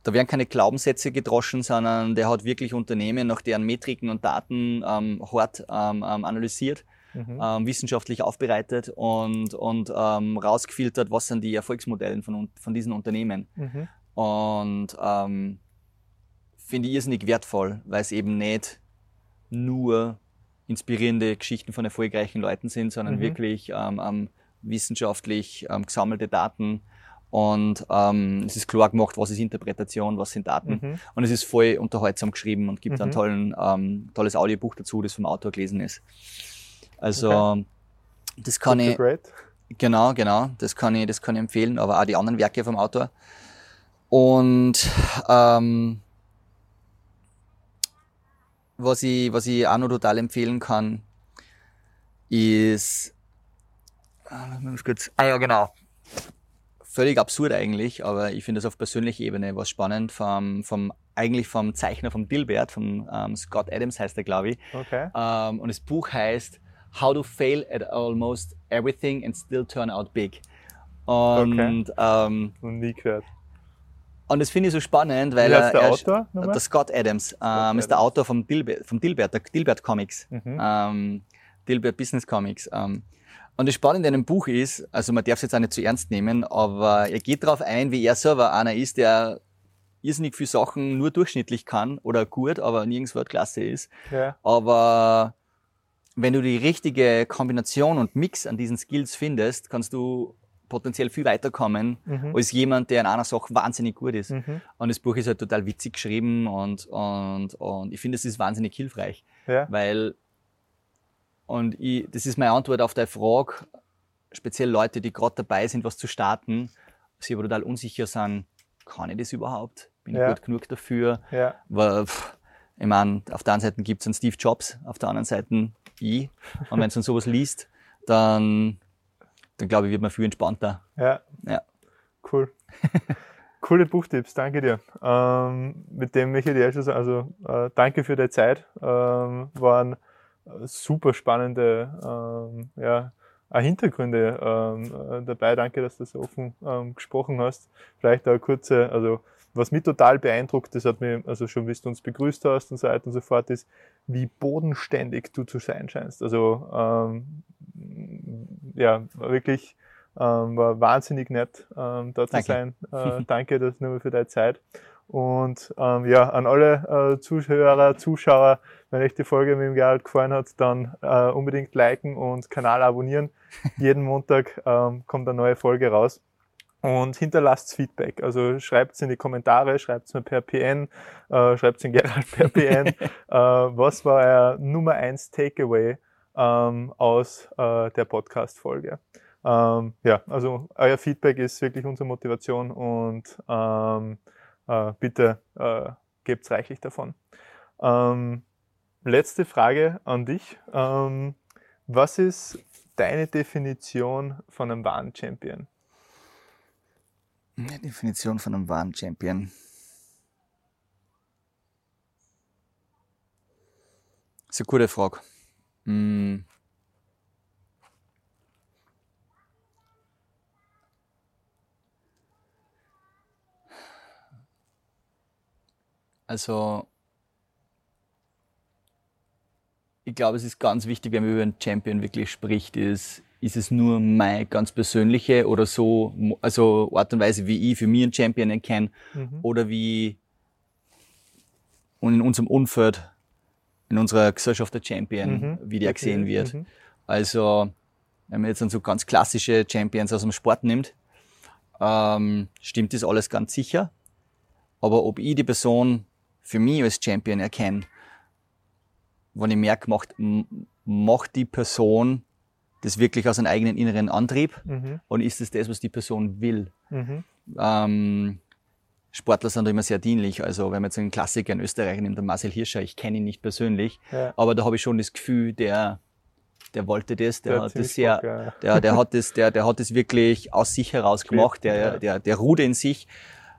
da werden keine Glaubenssätze gedroschen, sondern der hat wirklich Unternehmen nach deren Metriken und Daten ähm, hart ähm, ähm analysiert, mhm. ähm, wissenschaftlich aufbereitet und, und ähm, rausgefiltert, was sind die Erfolgsmodelle von, von diesen Unternehmen. Mhm. Und ähm, finde ich irrsinnig wertvoll, weil es eben nicht nur inspirierende Geschichten von erfolgreichen Leuten sind, sondern mhm. wirklich ähm, ähm, wissenschaftlich ähm, gesammelte Daten. Und ähm, es ist klar gemacht, was ist Interpretation, was sind Daten. Mhm. Und es ist voll unterhaltsam geschrieben und gibt mhm. ein tollen, ähm, tolles Audiobuch dazu, das vom Autor gelesen ist. Also okay. das kann ich. Great. Genau, genau. Das kann ich, das kann ich empfehlen, aber auch die anderen Werke vom Autor. Und ähm, was ich, was ich auch noch total empfehlen kann, ist, ah, ah ja, genau. Völlig absurd eigentlich, aber ich finde das auf persönlicher Ebene was spannend vom, vom eigentlich vom Zeichner vom Dilbert, von ähm, Scott Adams heißt er, glaube ich. Okay. Ähm, und das Buch heißt How to Fail at Almost Everything and Still Turn Out Big. Und okay. ähm, nie gehört. Und das finde ich so spannend, weil heißt der er, Autor? Der Scott Adams ähm, Scott ist der Autor vom Dilbert, vom Dilbert, der Dilbert Comics, mhm. ähm, Dilbert Business Comics. Ähm. Und das Spannende in dem Buch ist, also man darf es jetzt auch nicht zu ernst nehmen, aber er geht darauf ein, wie er selber einer ist, der irrsinnig viele Sachen nur durchschnittlich kann oder gut, aber nirgends Weltklasse ist. Ja. Aber wenn du die richtige Kombination und Mix an diesen Skills findest, kannst du potenziell viel weiterkommen mhm. als jemand, der in einer Sache wahnsinnig gut ist. Mhm. Und das Buch ist halt total witzig geschrieben und, und, und ich finde, es ist wahnsinnig hilfreich. Ja. Weil, und ich, das ist meine Antwort auf deine Frage, speziell Leute, die gerade dabei sind, was zu starten, sie aber total unsicher sind, kann ich das überhaupt? Bin ja. ich gut genug dafür? Ja. Weil, pff, ich meine, auf der einen Seite gibt es einen Steve Jobs, auf der anderen Seite ich. Und wenn du sowas liest, dann dann glaube ich, wird man viel entspannter. Ja. ja. Cool. Coole Buchtipps, danke dir. Ähm, mit dem möchte ich dir schon sagen, also äh, danke für deine Zeit. Ähm, waren super spannende ähm, ja, Hintergründe ähm, dabei. Danke, dass du so offen ähm, gesprochen hast. Vielleicht eine kurze, also was mich total beeindruckt, das hat mich, also schon wie du uns begrüßt hast und so weiter und so fort, ist, wie bodenständig du zu sein scheinst. Also ähm, ja, wirklich ähm, war wahnsinnig nett, ähm, da zu danke. sein. Äh, danke das nur für deine Zeit. Und ähm, ja, an alle äh, Zuhörer, Zuschauer, wenn euch die Folge mit dem Gerald gefallen hat, dann äh, unbedingt liken und Kanal abonnieren. Jeden Montag ähm, kommt eine neue Folge raus. Und hinterlasst Feedback. Also schreibt es in die Kommentare, schreibt es mir per PN, äh, schreibt es in Gerald per PN. äh, was war euer Nummer eins Takeaway ähm, aus äh, der Podcast-Folge. Ähm, ja, also euer Feedback ist wirklich unsere Motivation und ähm, äh, bitte äh, gebt reichlich davon. Ähm, letzte Frage an dich. Ähm, was ist deine Definition von einem wahren Champion? Eine Definition von einem wahren Champion. Das ist eine gute Frage. Hm. Also, ich glaube, es ist ganz wichtig, wenn man über einen Champion wirklich spricht, ist, ist es nur meine ganz persönliche oder so, also Art und Weise, wie ich für mich einen Champion erkenne mhm. oder wie und in unserem Umfeld in unserer Gesellschaft der Champion, mhm. wie der gesehen wird. Mhm. Also, wenn man jetzt dann so ganz klassische Champions aus dem Sport nimmt, ähm, stimmt das alles ganz sicher. Aber ob ich die Person für mich als Champion erkenne, wenn ich merke, macht, macht die Person das wirklich aus einem eigenen inneren Antrieb mhm. und ist es das, was die Person will? Mhm. Ähm, Sportler sind da immer sehr dienlich. Also wenn man jetzt einen Klassiker in Österreich nimmt, der Marcel Hirscher, ich kenne ihn nicht persönlich, ja. aber da habe ich schon das Gefühl, der, der wollte das, der, der hat das sehr, ja. der, der hat das, der, der hat das wirklich aus sich heraus gemacht, der, ja. der, der ruht in sich.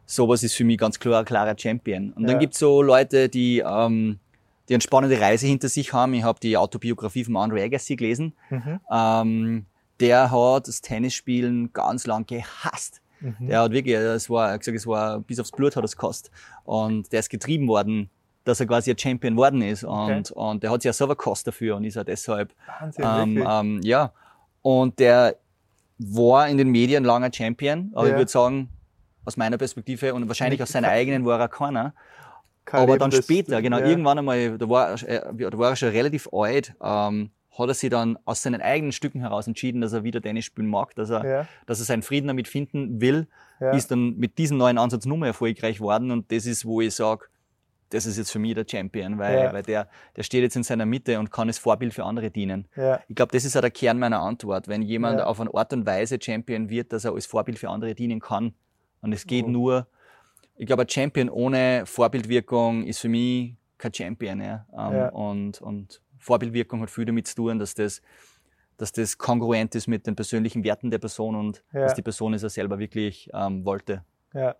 Sowas ist für mich ganz klar klarer Champion. Und dann gibt's so Leute, die, ähm, die eine spannende Reise hinter sich haben. Ich habe die Autobiografie von Andre Agassi gelesen. Mhm. Ähm, der hat das Tennisspielen ganz lang gehasst. Mhm. Der hat wirklich, es war, er gesagt, es war bis aufs Blut hat es gekostet. Und der ist getrieben worden, dass er quasi ein Champion worden ist. Und, okay. und der hat sich ja selber gekostet dafür und ist ja deshalb, Wahnsinn, ähm, ähm, ja. Und der war in den Medien langer Champion, aber ja. ich würde sagen, aus meiner Perspektive und wahrscheinlich aus seiner eigenen war er keiner. Kein aber dann später, genau, ja. irgendwann einmal, da war, äh, da war er schon relativ alt, ähm, hat er sich dann aus seinen eigenen Stücken heraus entschieden, dass er wieder Tennis spielen mag, dass er, ja. dass er seinen Frieden damit finden will, ja. ist dann mit diesem neuen Ansatz nur mehr erfolgreich worden und das ist, wo ich sage, das ist jetzt für mich der Champion, weil, weil der, der steht jetzt in seiner Mitte und kann als Vorbild für andere dienen. Ich glaube, das ist auch der Kern meiner Antwort. Wenn jemand auf eine Art und Weise Champion wird, dass er als Vorbild für andere dienen kann. Und es geht oh. nur, ich glaube, ein Champion ohne Vorbildwirkung ist für mich kein Champion. Ja. Ähm, und, und Vorbildwirkung hat viel damit zu tun, dass das, dass das kongruent ist mit den persönlichen Werten der Person und ja. dass die Person es ja selber wirklich ähm, wollte. Ja.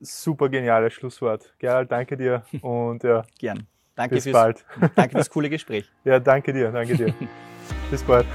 Super geniales Schlusswort. Gerald, danke dir und ja. Gern. Danke bis bald. Danke fürs coole Gespräch. Ja, danke dir, danke dir. bis bald.